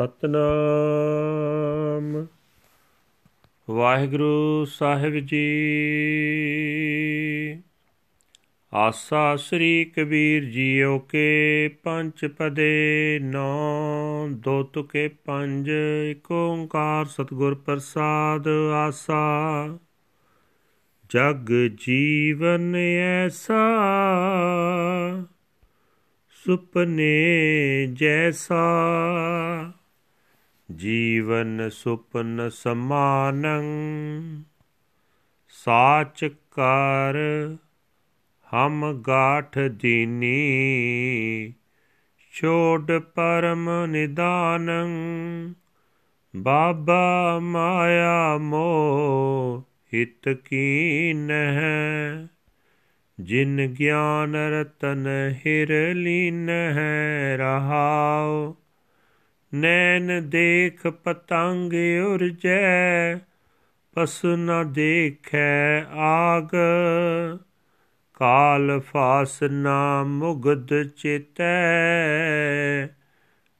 ਸਤਨਾਮ। ਵਾਹਿਗੁਰੂ ਸਾਹਿਬ ਜੀ। ਆਸਾ ਸ੍ਰੀ ਕਬੀਰ ਜੀਓ ਕੇ ਪੰਜ ਪਦੇ ਨੌ, ਦੋ ਤੁਕੇ ਪੰਜ ਏਕ ਓੰਕਾਰ ਸਤਿਗੁਰ ਪ੍ਰਸਾਦ ਆਸਾ। ਜਗ ਜੀਵਨ ਐਸਾ, ਸੁਪਨੇ ਜੈਸਾ। ਜੀਵਨ ਸੁਪਨ ਸਮਾਨੰ, ਸਾਚ ਕਰ ਹਮ ਗਾਠ ਦੀਨੀ ਛੋੜ ਪਰਮ ਨਿਦਾਨੰ, ਬਾਬਾ ਮਾਇਆ ਮੋ ਹਿਤ ਕੀਨ ਹੈ ਜਿਨ ਗਿਆਨ ਰਤਨ ਹਿਰ ਲੀਨ ਹੈ ਰਹਾਉ। ਨੈਣ ਦੇਖ ਪਤੰਗ ਉਰਜੈ, ਪਸ ਨ ਦੇਖੈ ਆਗ। ਕਾਲ ਫਾਸਨਾ ਮੁਗਦ ਚਿਤੈ,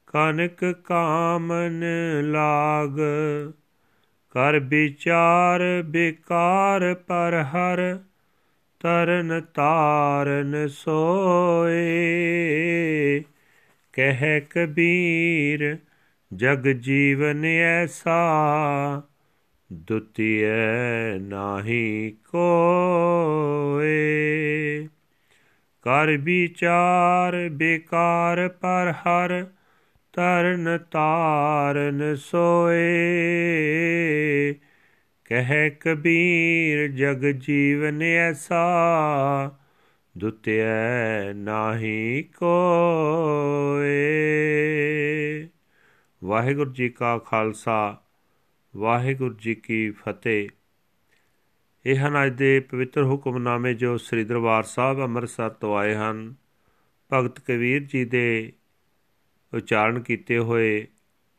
ਕਨਕ ਕਾਮਨ ਲਾਗ। ਕਰ ਵਿਚਾਰ ਬਿਕਾਰ ਪਰ ਹਰ, ਤਰਨ ਤਾਰਨ ਸੋਏ। ਕਹਿ ਕਬੀਰ, ਜਗ ਜੀਵਨ ਐਸਾ ਦੁਤੀਏ ਨਾਹੀ ਕੋਏ। ਕਰ ਵਿਚਾਰ ਬੇਕਾਰ ਪਰ ਹਰ, ਤਰਨ ਤਾਰਨ ਸੋਏ। ਕਹਿ ਕਬੀਰ, ਜਗ ਜੀਵਨ ਐਸਾ ਦੁਤਿਐ ਨਾਹੀ ਕੋਏ। ਵਾਹਿਗੁਰੂ ਜੀ ਕਾ ਖਾਲਸਾ, ਵਾਹਿਗੁਰੂ ਜੀ ਕੀ ਫਤਿਹ। ਇਹ ਹਨ ਅੱਜ ਦੇ ਪਵਿੱਤਰ ਹੁਕਮਨਾਮੇ ਜੋ ਸ੍ਰੀ ਦਰਬਾਰ ਸਾਹਿਬ ਅੰਮ੍ਰਿਤਸਰ ਤੋਂ ਆਏ ਹਨ, ਭਗਤ ਕਬੀਰ ਜੀ ਦੇ ਉਚਾਰਨ ਕੀਤੇ ਹੋਏ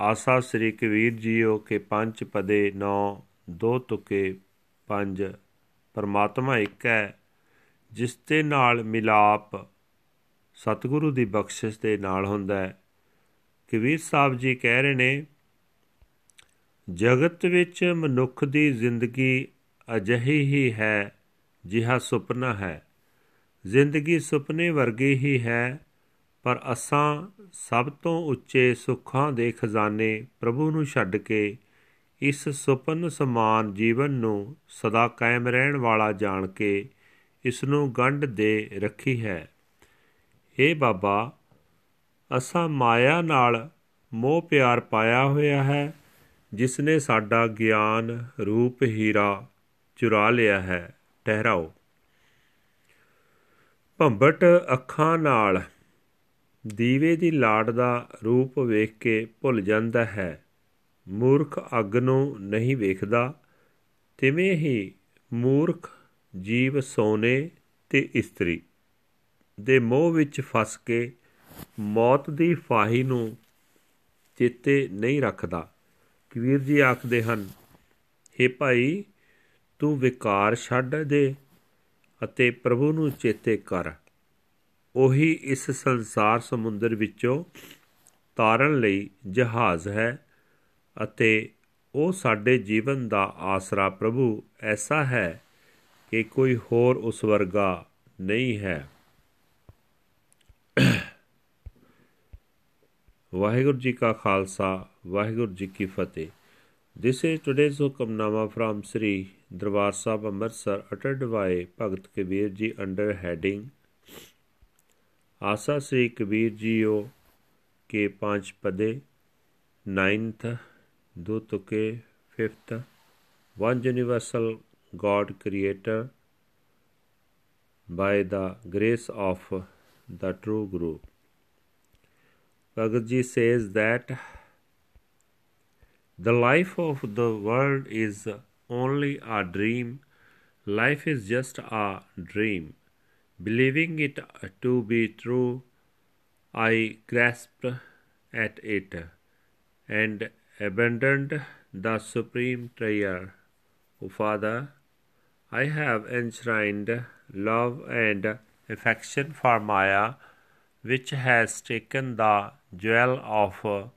ਆਸਾ ਸ੍ਰੀ ਕਬੀਰ ਜੀਓ ਕੇ ਪੰਜ ਪਦੇ 9 ਦੋ ਤੁਕੇ ਪੰਜ, ਪਰਮਾਤਮਾ ਇੱਕ ਹੈ। ਜਿਸ ਦੇ ਨਾਲ ਮਿਲਾਪ ਸਤਿਗੁਰੂ ਦੀ ਬਖਸ਼ਿਸ਼ ਦੇ ਨਾਲ ਹੁੰਦਾ ਹੈ। ਕਬੀਰ ਸਾਹਿਬ ਜੀ ਕਹਿ ਰਹੇ ਨੇ, ਜਗਤ ਵਿੱਚ ਮਨੁੱਖ ਦੀ ਜ਼ਿੰਦਗੀ ਅਜਿਹੀ ਹੀ ਹੈ ਜਿਹਾ ਸੁਪਨਾ ਹੈ। ਜ਼ਿੰਦਗੀ ਸੁਪਨੇ ਵਰਗੀ ਹੀ ਹੈ, ਪਰ ਅਸਾਂ ਸਭ ਤੋਂ ਉੱਚੇ ਸੁੱਖਾਂ ਦੇ ਖਜ਼ਾਨੇ ਪ੍ਰਭੂ ਨੂੰ ਛੱਡ ਕੇ ਇਸ ਸੁਪਨ ਸਮਾਨ ਜੀਵਨ ਨੂੰ ਸਦਾ ਕਾਇਮ ਰਹਿਣ ਵਾਲਾ ਜਾਣ ਕੇ ਇਸ ਨੂੰ ਗੰਢ ਦੇ ਰੱਖੀ ਹੈ। ਏ ਬਾਬਾ, ਅਸਾਂ ਮਾਇਆ ਨਾਲ ਮੋਹ ਪਿਆਰ ਪਾਇਆ ਹੋਇਆ ਹੈ ਜਿਸ ਨੇ ਸਾਡਾ ਗਿਆਨ ਰੂਪ ਹੀਰਾ ਚੁਰਾ ਲਿਆ ਹੈ। ਟਹਿਰਾਓ ਭੰਬਟ ਅੱਖਾਂ ਨਾਲ ਦੀਵੇ ਦੀ ਲਾੜ ਦਾ ਰੂਪ ਵੇਖ ਕੇ ਭੁੱਲ ਜਾਂਦਾ ਹੈ। ਮੂਰਖ ਅੱਗ ਨੂੰ ਨਹੀਂ ਵੇਖਦਾ, ਤਿਵੇਂ ਹੀ ਮੂਰਖ ਜੀਵ ਸੋਨੇ ਤੇ ਇਸਤਰੀ ਦੇ ਮੋਹ ਵਿੱਚ ਫਸ ਕੇ ਮੌਤ ਦੀ ਫਾਹੀ ਨੂੰ ਚੇਤੇ ਨਹੀਂ ਰੱਖਦਾ। ਕਬੀਰ ਜੀ ਆਖਦੇ ਹਨ हे ਭਾਈ, ਤੂੰ ਵਿਕਾਰ ਛੱਡ ਦੇ ਅਤੇ ਪ੍ਰਭੂ ਨੂੰ ਚੇਤੇ ਕਰ। ਉਹੀ ਇਸ ਸੰਸਾਰ ਸਮੁੰਦਰ ਵਿੱਚੋਂ ਤਾਰਨ ਲਈ ਜਹਾਜ਼ ਹੈ ਅਤੇ ਉਹ ਸਾਡੇ ਜੀਵਨ ਦਾ ਆਸਰਾ ਪ੍ਰਭੂ ਐਸਾ ਹੈ ਕਿ ਕੋਈ ਹੋਰ ਉਸ ਵਰਗਾ ਨਹੀਂ ਹੈ। ਵਾਹਿਗੁਰੂ ਜੀ ਕਾ ਖਾਲਸਾ, ਵਾਹਿਗੁਰੂ ਜੀ ਕੀ ਫਤਿਹ। This is today's hukamnama from Sri Darbar Sahib Amritsar, uttered by Bhagat Kabir ji under heading, Asa ਸ੍ਰੀ ਕਬੀਰ ਜੀਓ ਕੇ ਪੰਜ ਪਦੇ 9th ਦੋ ਤੁਕੇ 5th one universal God Creator by the grace of the true Guru. Bhagavad says that the life of the world is only a dream. Life is just a dream. Believing it to be true, I grasped at it and abandoned the supreme treasure. O Father, I have enshrined love and affection for Maya, which has taken the jewel of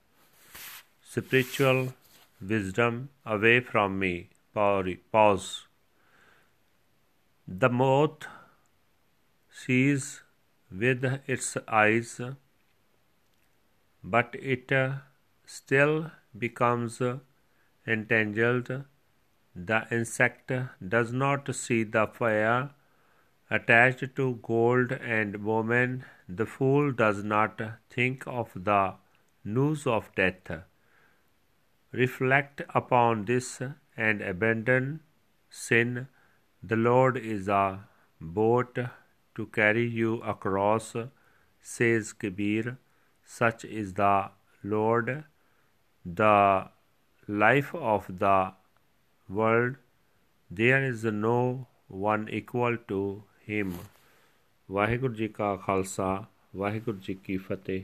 spiritual wisdom away from me. Pause. The moth sees with its eyes, but it still becomes entangled. The insect does not see the fire attached to gold and woman. The fool does not think of the news of death. Reflect upon this and abandon sin. The Lord is a boat to carry you across, says Kabir. Such is the Lord, the life of the world. There is no one equal to him. Waheguru ji ਕਾ ਖਾਲਸਾ ਵਾਹਿਗੁਰੂ ਜੀ ਕੀ ਫਤਿਹ